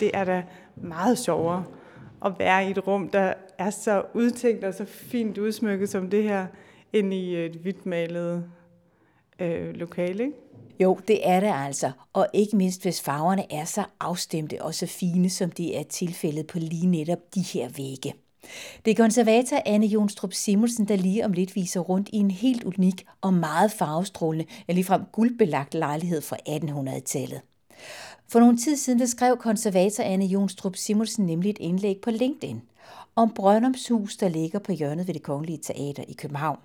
Det er da meget sjovere at være i et rum, der er så udtænkt og så fint udsmykket som det her, end i et hvidt malet øh, lokale. Ikke? Jo, det er det altså, og ikke mindst hvis farverne er så afstemte og så fine, som det er tilfældet på lige netop de her vægge. Det er konservator Anne Jonstrup Simonsen, der lige om lidt viser rundt i en helt unik og meget farvestrålende, ja ligefrem guldbelagt lejlighed fra 1800-tallet. For nogle tid siden der skrev konservator Anne Jonstrup Simonsen nemlig et indlæg på LinkedIn om Brøndums hus, der ligger på hjørnet ved det Kongelige Teater i København.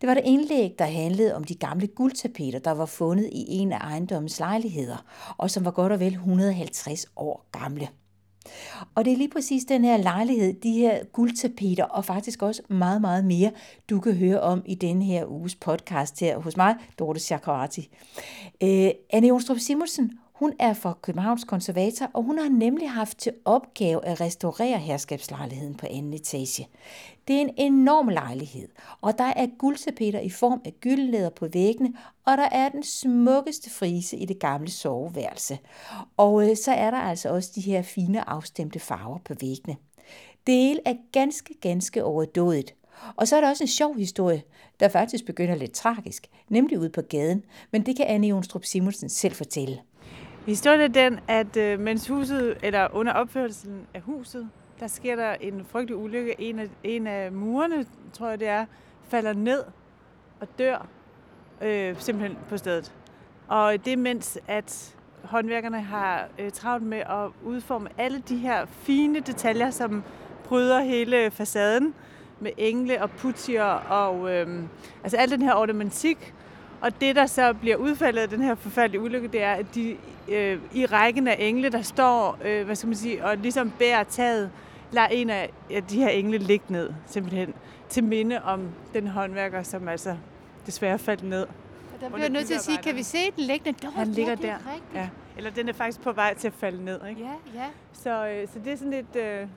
Det var et indlæg, der handlede om de gamle guldtapeter, der var fundet i en af ejendommens lejligheder, og som var godt og vel 150 år gamle. Og det er lige præcis den her lejlighed, de her guldtapeter, og faktisk også meget, meget mere, du kan høre om i denne her uges podcast her hos mig, Dorte Chakrati. Øh, Anne Jonstrup Simonsen, hun er fra Københavns Konservator, og hun har nemlig haft til opgave at restaurere herskabslejligheden på anden etage. Det er en enorm lejlighed, og der er guldtapeter i form af gyldlæder på væggene, og der er den smukkeste frise i det gamle soveværelse. Og øh, så er der altså også de her fine afstemte farver på væggene. Det er ganske, ganske overdådigt. Og så er der også en sjov historie, der faktisk begynder lidt tragisk, nemlig ude på gaden, men det kan Anne Jonstrup Simonsen selv fortælle. Historien er den, at øh, mens huset, eller under opførelsen af huset, der sker der en frygtelig ulykke. En af, en af murene, tror jeg det er, falder ned og dør øh, simpelthen på stedet. Og det mens, at håndværkerne har øh, travlt med at udforme alle de her fine detaljer, som bryder hele facaden med engle og putier og øh, altså al den her ornamentik. Og det, der så bliver udfaldet af den her forfærdelige ulykke, det er, at de øh, i rækken af engle, der står øh, hvad skal man sige, og ligesom bærer taget, lader en af de her engle ligge ned, simpelthen, til minde om den håndværker, som altså desværre faldt ned. Og der bliver jeg nødt til at sige, kan vi se den liggende? Der, Han ligger der. Ja. Eller den er faktisk på vej til at falde ned. Ikke? Ja, ja. Så, øh, så det er sådan et, øh,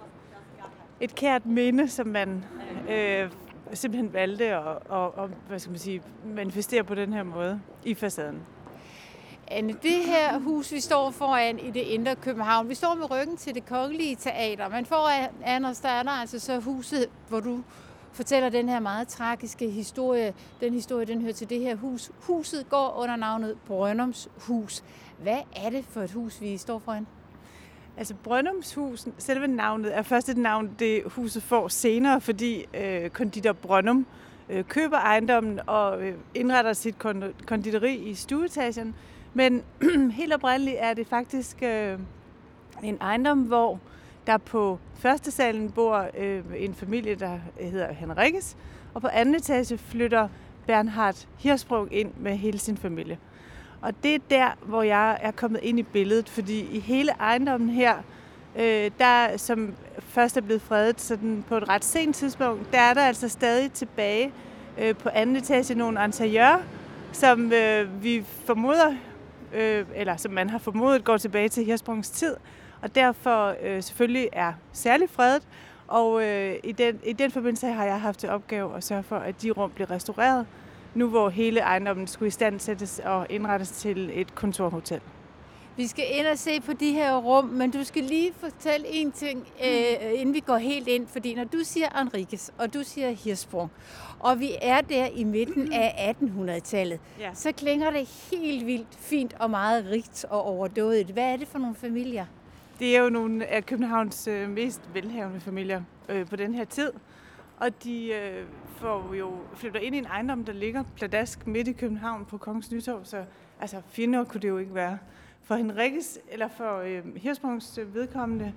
et kært minde, som man øh, simpelthen valgte at og, og, hvad skal man sige, manifestere på den her måde i facaden. Anne, det her hus, vi står foran i det indre København, vi står med ryggen til det kongelige teater, men foran os, der er der altså så huset, hvor du fortæller den her meget tragiske historie. Den historie, den hører til det her hus. Huset går under navnet Brøndums Hus. Hvad er det for et hus, vi står foran? Altså Brøndumshus, selve navnet er først et navn, det huset får senere, fordi øh, konditor Brøndum øh, køber ejendommen og øh, indretter sit konditori i stueetagen. Men helt oprindeligt er det faktisk øh, en ejendom, hvor der på første salen bor øh, en familie, der hedder Henrikkes, og på anden etage flytter Bernhard Hirsprung ind med hele sin familie. Og det er der, hvor jeg er kommet ind i billedet, fordi i hele ejendommen her, øh, der som først er blevet fredet sådan på et ret sent tidspunkt, der er der altså stadig tilbage øh, på anden etage nogle interiører, som øh, vi formoder, øh, eller som man har formodet går tilbage til Hirsprungs tid, og derfor øh, selvfølgelig er særligt fredet. Og øh, i, den, i den forbindelse har jeg haft til opgave at sørge for, at de rum bliver restaureret, nu hvor hele ejendommen skulle i stand sættes og indrettes til et kontorhotel. Vi skal ind og se på de her rum, men du skal lige fortælle en ting, øh, inden vi går helt ind. Fordi når du siger Enriquez, og du siger Hirsprung, og vi er der i midten af 1800-tallet, ja. så klinger det helt vildt fint og meget rigt og overdådigt. Hvad er det for nogle familier? Det er jo nogle af Københavns øh, mest velhavende familier øh, på den her tid. Og de øh, får jo flytter ind i en ejendom, der ligger pladask midt i København på Kongens Nytorv, så altså finere kunne det jo ikke være. For Henrikkes, eller for øh, Hirsprungs øh, vedkommende,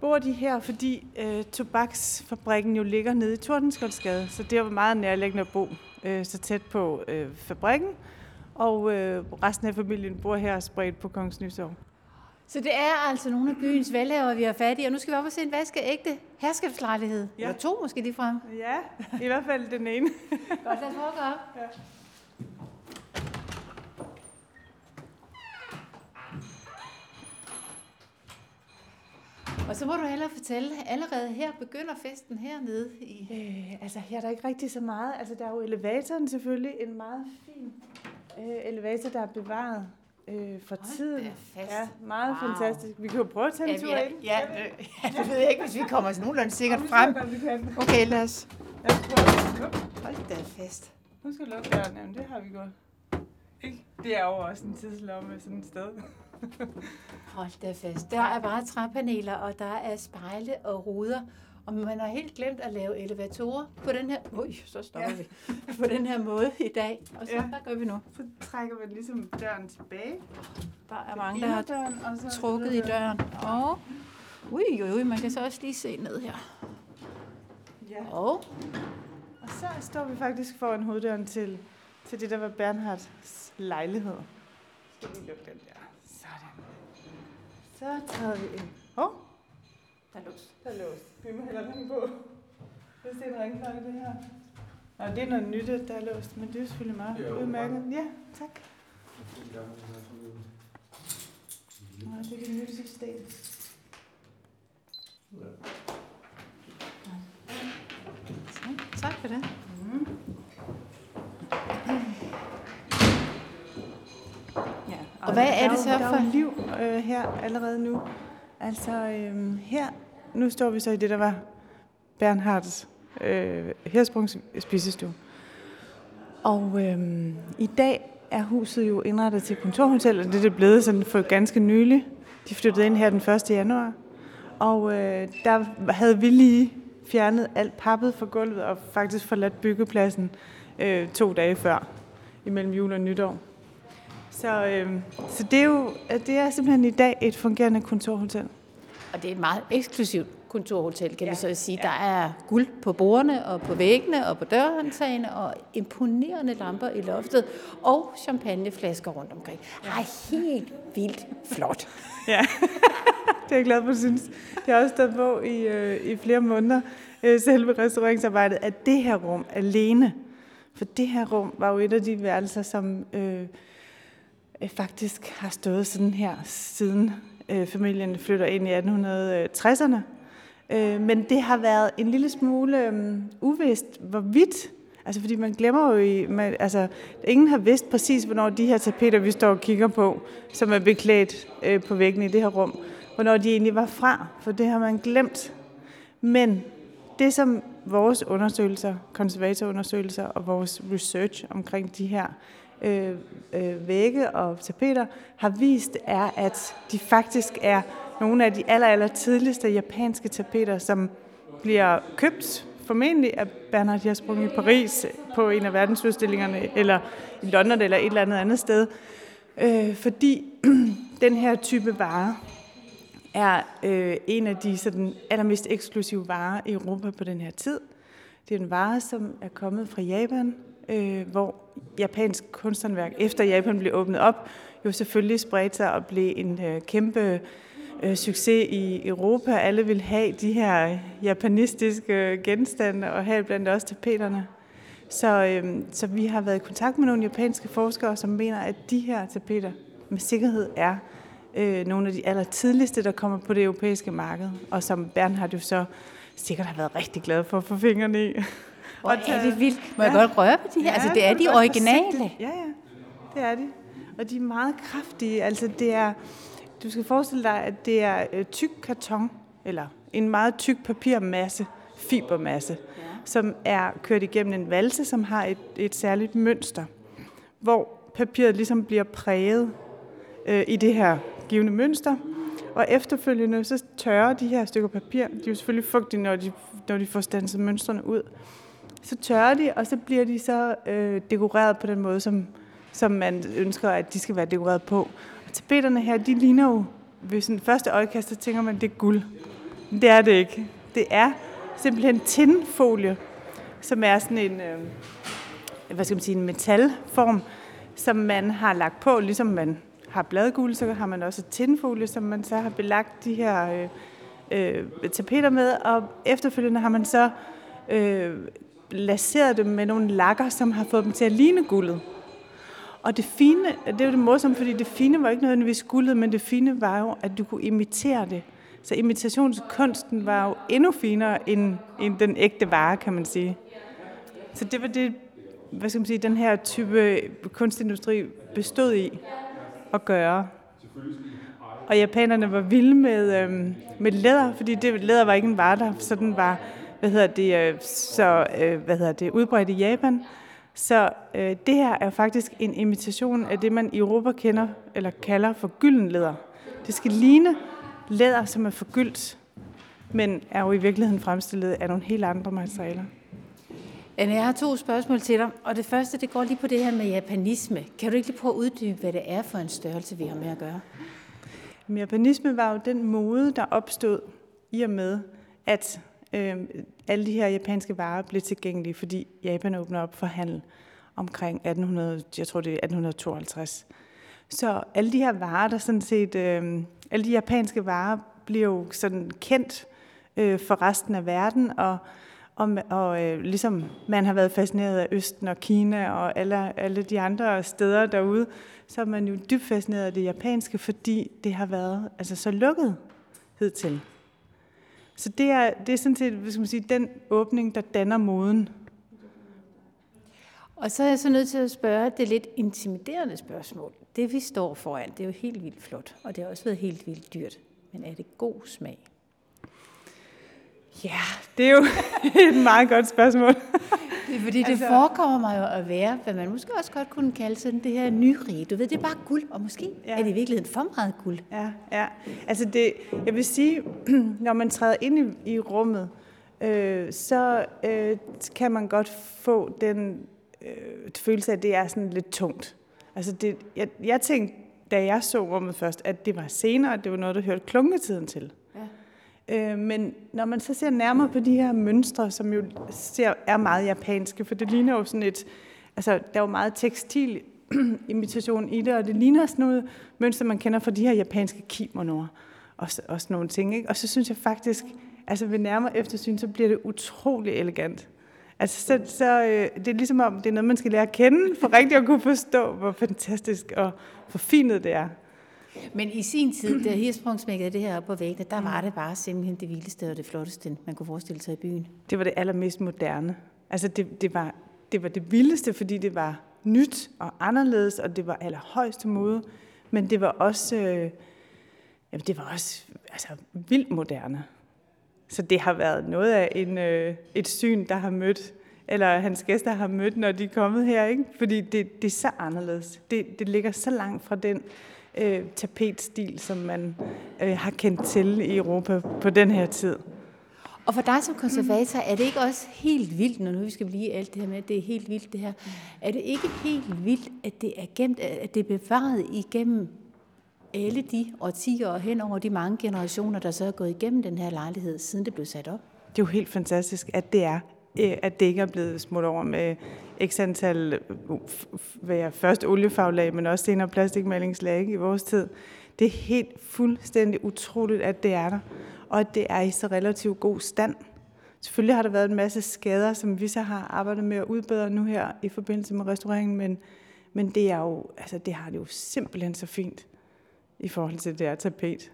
bor de her, fordi øh, tobaksfabrikken jo ligger nede i Tordenskoldsgade, så det var meget nærliggende at bo øh, så tæt på øh, fabrikken, og øh, resten af familien bor her spredt på Kongens Nytorv. Så det er altså nogle af byens valghaver, vi har fat i. Og nu skal vi op og se en vaskeægte herskabslejlighed. Ja. Eller to måske lige frem. Ja, i hvert fald den ene. Godt, lad os prøve op. Ja. Og så må du hellere fortælle, allerede her begynder festen hernede i... Øh, altså, her er der ikke rigtig så meget. Altså, der er jo elevatoren selvfølgelig, en meget fin øh, elevator, der er bevaret øh, fra Hold tiden. fast. Ja, meget Wow. fantastisk. Vi kan jo prøve at tage en tur ja, ind. ja, det, ja, det ved jeg ikke, hvis vi kommer sådan nogenlunde sikkert frem. godt. Okay, lad os. Lad os prøve. Hold da fast. Nu skal jeg lukke døren. Jamen, det har vi gjort. Ikke? Det er jo også en tidslomme sådan et sted. Hold da fast. Der er bare træpaneler, og der er spejle og ruder. Og man har helt glemt at lave elevatorer på den her... Ui, så stopper Ja. vi. På den her måde i dag. Og så, Ja. hvad gør vi nu? Så trækker man ligesom døren tilbage. Der er mange, der har døren, og så trukket i døren. Og... Ui, ui, ui, man kan så også lige se ned her. Ja. Og Og så står vi faktisk foran hoveddøren til, til det, der var Bernhards lejlighed. Skal vi lukke den der? Sådan. Så træder vi ind. Åh, oh, der er lås. der er låst. Vi må hellere ringe på. Hvis det er en ringklokke, det her. Nå, det er noget nyt, der er låst, men det er jo selvfølgelig meget Ja, udmærket. Ja, tak. Nå, det er det nye system. Tak for det. Ja, Og hvad er det jo- så Der er for- jo liv øh, her allerede nu. Altså øhm, her, nu står vi så i det, der var Bernhards øh, Hersprungs spisestue. Og øh, i dag er huset jo indrettet til kontorhotel, og det er det blevet sådan for ganske nylig. De flyttede ind her den 1. januar. Og øh, der havde vi lige fjernet alt pappet fra gulvet og faktisk forladt byggepladsen øh, to dage før, imellem jul og nytår. Så, øh, så det, er jo, det er simpelthen i dag et fungerende kontorhotel. Og det er et meget eksklusivt kontorhotel, kan ja. Ja. vi så sige. Der er guld på bordene og på væggene og på dørhåndtagene og imponerende lamper i loftet og champagneflasker rundt omkring. Ej, helt vildt flot. Ja, det er jeg glad for, at synes. Det har også stået på i, øh, i flere måneder, øh, selve restaureringsarbejdet, at det her rum alene, for det her rum var jo et af de værelser, som øh, øh, faktisk har stået sådan her siden Øh, familien flytter ind i 1860'erne. Øh, men det har været en lille smule øhm, uvist, hvorvidt Altså, fordi man glemmer jo, i, man, altså, ingen har vidst præcis, hvornår de her tapeter, vi står og kigger på, som er beklædt øh, på væggen i det her rum, hvornår de egentlig var fra, for det har man glemt. Men det, som vores undersøgelser, konservatorundersøgelser og vores research omkring de her øh, øh, vægge og tapeter har vist, er, at de faktisk er nogle af de aller, aller tidligste japanske tapeter, som bliver købt formentlig af Bernhard Jasprung i Paris på en af verdensudstillingerne, eller i London eller et eller andet andet sted. Øh, fordi den her type vare er øh, en af de sådan, allermest eksklusive varer i Europa på den her tid. Det er en vare, som er kommet fra Japan, øh, hvor japansk kunsthåndværk, efter Japan blev åbnet op, jo selvfølgelig spredte sig og blev en øh, kæmpe øh, succes i Europa. Alle vil have de her japanistiske genstande, og have blandt også tapeterne. Så, øh, så vi har været i kontakt med nogle japanske forskere, som mener, at de her tapeter med sikkerhed er øh, nogle af de aller tidligste, der kommer på det europæiske marked, og som Bernhard jo så sikkert har været rigtig glad for at få fingrene i. Hvor Og er det vildt. Må jeg Ja. godt røre på de her? altså, det er de originale. Ja, ja. Det er de. Og de er meget kraftige. Altså, det er... Du skal forestille dig, at det er øh, tyk karton, eller en meget tyk papirmasse, fibermasse, ja. som er kørt igennem en valse, som har et, et særligt mønster, hvor papiret ligesom bliver præget øh, i det her givende mønster. Og efterfølgende så tørrer de her stykker papir, de er jo selvfølgelig fugtige, når de, når de får stanset mønstrene ud. Så tørrer de, og så bliver de så øh, dekoreret på den måde, som, som man ønsker, at de skal være dekoreret på. Og tapeterne her, de ligner jo, ved sådan første øjekast, så tænker man, det er guld. Men det er det ikke. Det er simpelthen tinfolie, som er sådan en, øh, hvad skal man sige, en metalform, som man har lagt på, ligesom man har bladguld, så har man også tinfolie, som man så har belagt de her øh, øh, tapeter med, og efterfølgende har man så øh, laseret dem med nogle lakker, som har fået dem til at ligne guldet. Og det fine, det er jo det morsomme, fordi det fine var ikke nødvendigvis guldet, men det fine var jo, at du kunne imitere det. Så imitationskunsten var jo endnu finere end, end den ægte vare, kan man sige. Så det var det, hvad skal man sige, den her type kunstindustri bestod i. at gøre. Og japanerne var vilde med, øhm, med læder, fordi det læder var ikke en vare, der sådan var hvad hedder det, øh, så, øh, hvad hedder det, udbredt i Japan. Så øh, det her er faktisk en imitation af det, man i Europa kender eller kalder for gylden læder. Det skal ligne læder, som er forgyldt, men er jo i virkeligheden fremstillet af nogle helt andre materialer. Anne, jeg har to spørgsmål til dig, og det første det går lige på det her med japanisme. Kan du ikke lige prøve at uddybe, hvad det er for en størrelse, vi har med at gøre? Japanisme var jo den mode, der opstod i og med, at øh, alle de her japanske varer blev tilgængelige, fordi Japan åbner op for handel omkring 1800, jeg tror det er 1852. Så alle de her varer, der sådan set, øh, alle de japanske varer bliver jo sådan kendt øh, for resten af verden, og, og, og øh, ligesom man har været fascineret af Østen og Kina og alle, alle de andre steder derude, så er man jo dybt fascineret af det japanske, fordi det har været altså, så lukket hidtil. Så det er, det er sådan set hvad skal man sige, den åbning, der danner moden. Og så er jeg så nødt til at spørge det lidt intimiderende spørgsmål. Det vi står foran, det er jo helt vildt flot, og det har også været helt vildt dyrt. Men er det god smag? Ja, det er jo et meget godt spørgsmål. Det er fordi, det altså, forekommer mig jo at være, hvad man måske også godt kunne kalde sådan det her nyrige. Du ved, det er bare guld, og måske ja. er det i virkeligheden for meget guld. Ja, ja. Altså det, jeg vil sige, når man træder ind i, i rummet, øh, så øh, kan man godt få den øh, følelse af, at det er sådan lidt tungt. Altså det, jeg, jeg tænkte, da jeg så rummet først, at det var senere, at det var noget, der hørte klunketiden til. Øh, men når man så ser nærmere på de her mønstre, som jo ser, er meget japanske, for det ligner jo sådan et, altså der er jo meget tekstil imitation i det, og det ligner sådan noget mønster, man kender fra de her japanske kimonoer, og, og sådan nogle ting. Ikke? Og så synes jeg faktisk, altså ved nærmere eftersyn, så bliver det utrolig elegant. Altså, så, så øh, det er ligesom om, det er noget, man skal lære at kende, for rigtig at kunne forstå, hvor fantastisk og forfinet det er. Men i sin tid, da Hirsprung smækkede det her op på væggene, der var det bare simpelthen det vildeste og det flotteste, man kunne forestille sig i byen. Det var det allermest moderne. Altså det, det, var, det var det vildeste, fordi det var nyt og anderledes, og det var allerhøjeste mode. Men det var også, øh, jamen det var også altså, vildt moderne. Så det har været noget af en, øh, et syn, der har mødt, eller hans gæster har mødt, når de er kommet her. Ikke? Fordi det, det er så anderledes. Det, det ligger så langt fra den øh, tapetstil, som man øh, har kendt til i Europa på den her tid. Og for dig som konservator, er det ikke også helt vildt, når nu vi skal blive alt det her med, at det er helt vildt det her, er det ikke helt vildt, at det er, gemt, at det er bevaret igennem alle de årtier og hen over de mange generationer, der så er gået igennem den her lejlighed, siden det blev sat op? Det er jo helt fantastisk, at det er at det ikke er blevet smurt over med x antal, hvad først oliefaglag, men også senere plastikmalingslag i vores tid. Det er helt fuldstændig utroligt, at det er der, og at det er i så relativt god stand. Selvfølgelig har der været en masse skader, som vi så har arbejdet med at udbedre nu her i forbindelse med restaureringen, men, men det, er jo, altså det har det jo simpelthen så fint i forhold til det her tapet.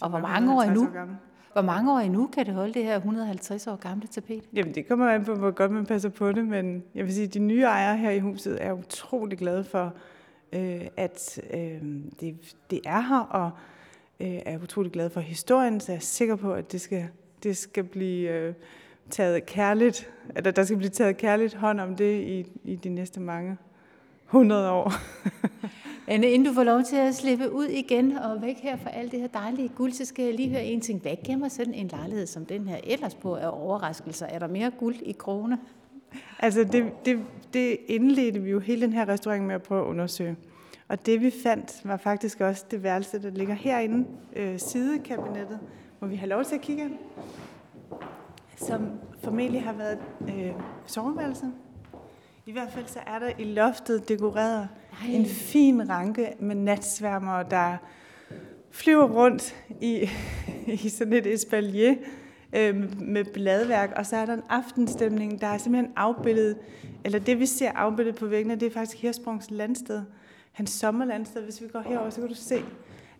Og hvor mange år er nu? År hvor mange år endnu kan det holde det her 150 år gamle tapet? Jamen det kommer an på, hvor godt man passer på det, men jeg vil sige, at de nye ejere her i huset er utrolig glade for, øh, at øh, det, det er her, og øh, er utrolig glade for historien, så jeg er sikker på, at det skal, det skal blive øh, taget kærligt, at der skal blive taget kærligt hånd om det i, i de næste mange 100 år. Anne, inden du får lov til at slippe ud igen og væk her fra alt det her dejlige guld, så skal jeg lige høre en ting. Hvad gemmer sådan en lejlighed som den her ellers på af overraskelser? Er der mere guld i krone? Altså, det, det, det indledte vi jo hele den her restaurant med at prøve at undersøge. Og det vi fandt var faktisk også det værelse, der ligger herinde, øh, sidekabinettet, hvor vi har lov til at kigge ind, som formentlig har været øh, soveværelse i hvert fald så er der i loftet dekoreret Ej. en fin ranke med natsværmer, der flyver rundt i, i sådan et espalier øh, med bladværk, og så er der en aftenstemning, der er simpelthen afbildet, eller det vi ser afbildet på væggene, det er faktisk Hirsprungs landsted, hans sommerlandsted. Hvis vi går herover, så kan du se,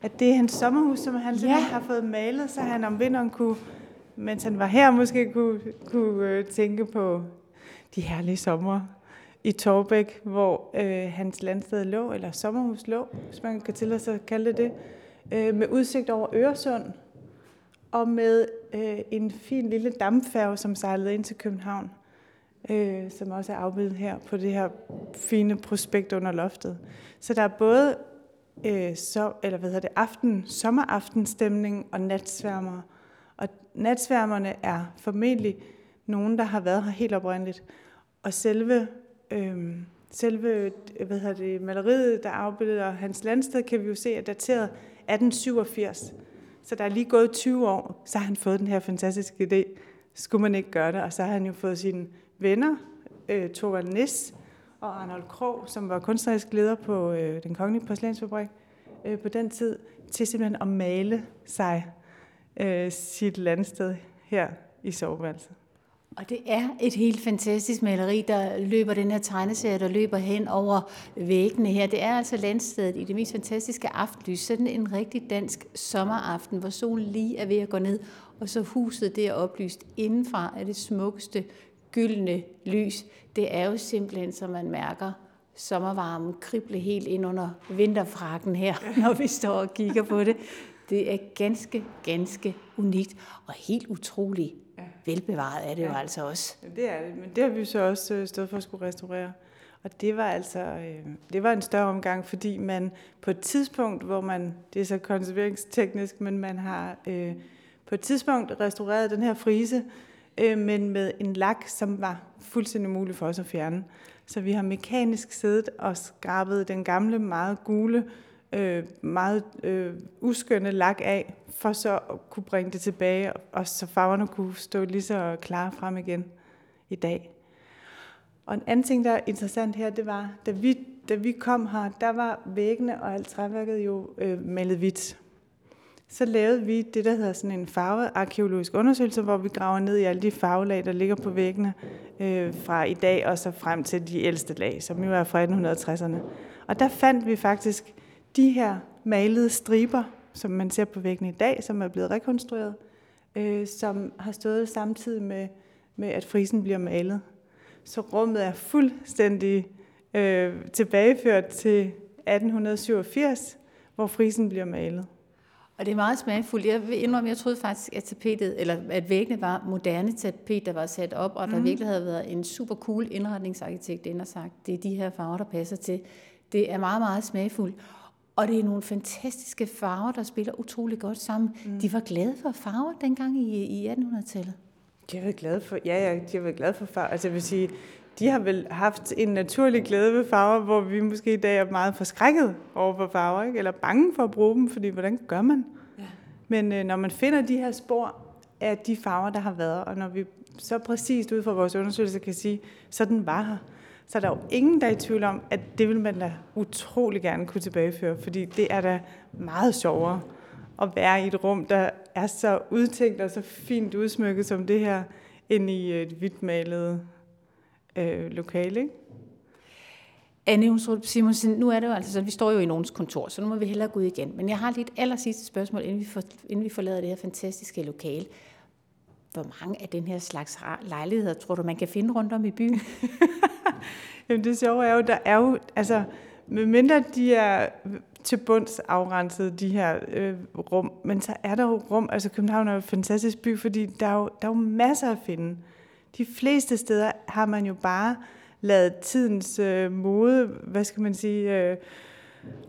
at det er hans sommerhus, som han ja. har fået malet, så han om vinteren kunne, mens han var her, måske kunne, kunne øh, tænke på de herlige sommer i Torbæk, hvor øh, hans landsted lå, eller sommerhus lå, hvis man kan tillade sig at kalde det det, øh, med udsigt over Øresund, og med øh, en fin lille dampfærge, som sejlede ind til København, øh, som også er afbildet her på det her fine prospekt under loftet. Så der er både øh, så, eller hvad hedder det, aften, sommeraftenstemning og natsværmer. Og natsværmerne er formentlig nogen, der har været her helt oprindeligt. Og selve, øh, selve hvad hedder det, maleriet, der afbilder hans landsted, kan vi jo se er dateret 1887. Så der er lige gået 20 år, så har han fået den her fantastiske idé. Skulle man ikke gøre det? Og så har han jo fået sine venner, øh, Torvald Nis og Arnold Krog, som var kunstnerisk leder på øh, den kongelige porcelænsfabrik øh, på den tid, til simpelthen at male sig øh, sit landsted her i soveværelset. Og det er et helt fantastisk maleri, der løber den her tegneserie, der løber hen over væggene her. Det er altså landstedet i det mest fantastiske aftenlys. Sådan en rigtig dansk sommeraften, hvor solen lige er ved at gå ned, og så huset det er oplyst indenfra af det smukkeste gyldne lys. Det er jo simpelthen, som man mærker, sommervarmen krible helt ind under vinterfrakken her, når vi står og kigger på det. Det er ganske, ganske unikt og helt utroligt velbevaret er det ja. jo altså også. Det er det, men det har vi så også øh, stået for at skulle restaurere. Og det var altså øh, det var en større omgang, fordi man på et tidspunkt, hvor man, det er så konserveringsteknisk, men man har øh, på et tidspunkt restaureret den her frise, øh, men med en lak, som var fuldstændig mulig for os at fjerne. Så vi har mekanisk siddet og skrabet den gamle, meget gule, øh, meget øh, uskønne lak af, for så at kunne bringe det tilbage, og så farverne kunne stå lige så klare frem igen i dag. Og en anden ting, der er interessant her, det var, da vi, da vi kom her, der var væggene og alt træværket jo øh, malet hvidt. Så lavede vi det, der hedder sådan en farvearkeologisk undersøgelse, hvor vi graver ned i alle de farvelag, der ligger på væggene øh, fra i dag og så frem til de ældste lag, som jo er fra 1860'erne. Og der fandt vi faktisk de her malede striber, som man ser på væggene i dag, som er blevet rekonstrueret, øh, som har stået samtidig med, med, at frisen bliver malet. Så rummet er fuldstændig øh, tilbageført til 1887, hvor frisen bliver malet. Og det er meget smagfuldt. Jeg vil indrømme, jeg troede faktisk, at tapetet, eller at væggene var moderne tapet, der var sat op, og der mm. virkelig havde været en super cool indretningsarkitekt ind og sagt, det er de her farver, der passer til. Det er meget, meget smagfuldt. Og det er nogle fantastiske farver, der spiller utrolig godt sammen. Mm. De var glade for farver dengang i, i 1800-tallet. De har været glade for, ja, ja, de været glade for farver. Altså jeg vil sige, de har vel haft en naturlig glæde ved farver, hvor vi måske i dag er meget forskrækket over for farver, ikke? eller bange for at bruge dem, fordi hvordan gør man? Ja. Men øh, når man finder de her spor af de farver, der har været, og når vi så præcist ud fra vores undersøgelse kan sige, så den var her, så er der jo ingen, der er i tvivl om, at det vil man da utrolig gerne kunne tilbageføre, fordi det er da meget sjovere at være i et rum, der er så udtænkt og så fint udsmykket som det her, end i et hvidt malet øh, lokale. Ikke? Anne Jonsrup Simonsen, nu er det jo altså sådan, vi står jo i nogens kontor, så nu må vi hellere gå ud igen. Men jeg har lige et aller sidste spørgsmål, inden vi, for, inden vi forlader det her fantastiske lokale. Hvor mange af den her slags lejligheder tror du, man kan finde rundt om i byen? Jamen det sjove er jo, der er jo, altså, medmindre de er til bunds afrenset, de her øh, rum, men så er der jo rum, altså København er jo en fantastisk by, fordi der er jo, der er jo masser at finde. De fleste steder har man jo bare lavet tidens øh, mode, hvad skal man sige, øh,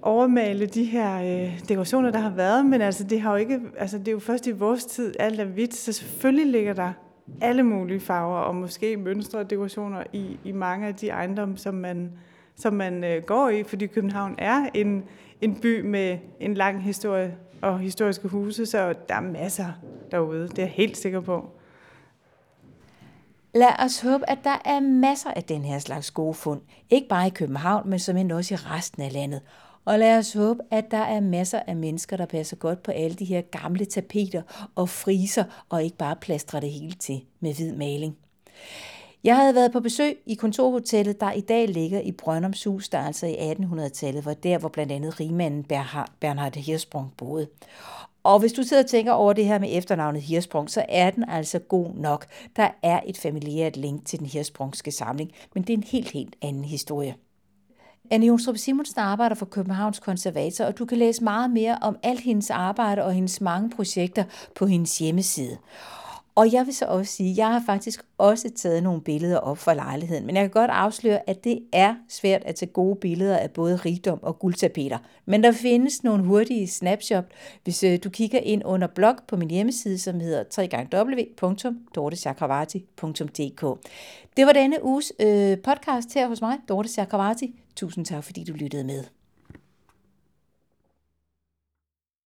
overmale de her øh, dekorationer, der har været, men altså det har jo ikke, altså det er jo først i vores tid, alt er hvidt, så selvfølgelig ligger der alle mulige farver og måske mønstre og dekorationer i, i mange af de ejendomme, som man, som man øh, går i, fordi København er en, en by med en lang historie og historiske huse, så der er masser derude, det er jeg helt sikker på. Lad os håbe, at der er masser af den her slags gode fund. Ikke bare i København, men som også i resten af landet. Og lad os håbe, at der er masser af mennesker, der passer godt på alle de her gamle tapeter og friser, og ikke bare plastrer det hele til med hvid maling. Jeg havde været på besøg i kontorhotellet, der i dag ligger i Brøndomshus, der altså i 1800-tallet var der, hvor blandt andet rigmanden Bernhard Hirsprung boede. Og hvis du sidder og tænker over det her med efternavnet Hirsprung, så er den altså god nok. Der er et familiært link til den hirsprungske samling, men det er en helt, helt anden historie. Anne Jonstrup Simonsen arbejder for Københavns Konservator, og du kan læse meget mere om alt hendes arbejde og hendes mange projekter på hendes hjemmeside. Og jeg vil så også sige, at jeg har faktisk også taget nogle billeder op for lejligheden, men jeg kan godt afsløre, at det er svært at tage gode billeder af både rigdom og guldtapeter. Men der findes nogle hurtige snapshot, hvis øh, du kigger ind under blog på min hjemmeside, som hedder www.dortechakravarti.dk. Det var denne uges øh, podcast her hos mig, Dorte Chakravarti. Tusind tak, fordi du lyttede med.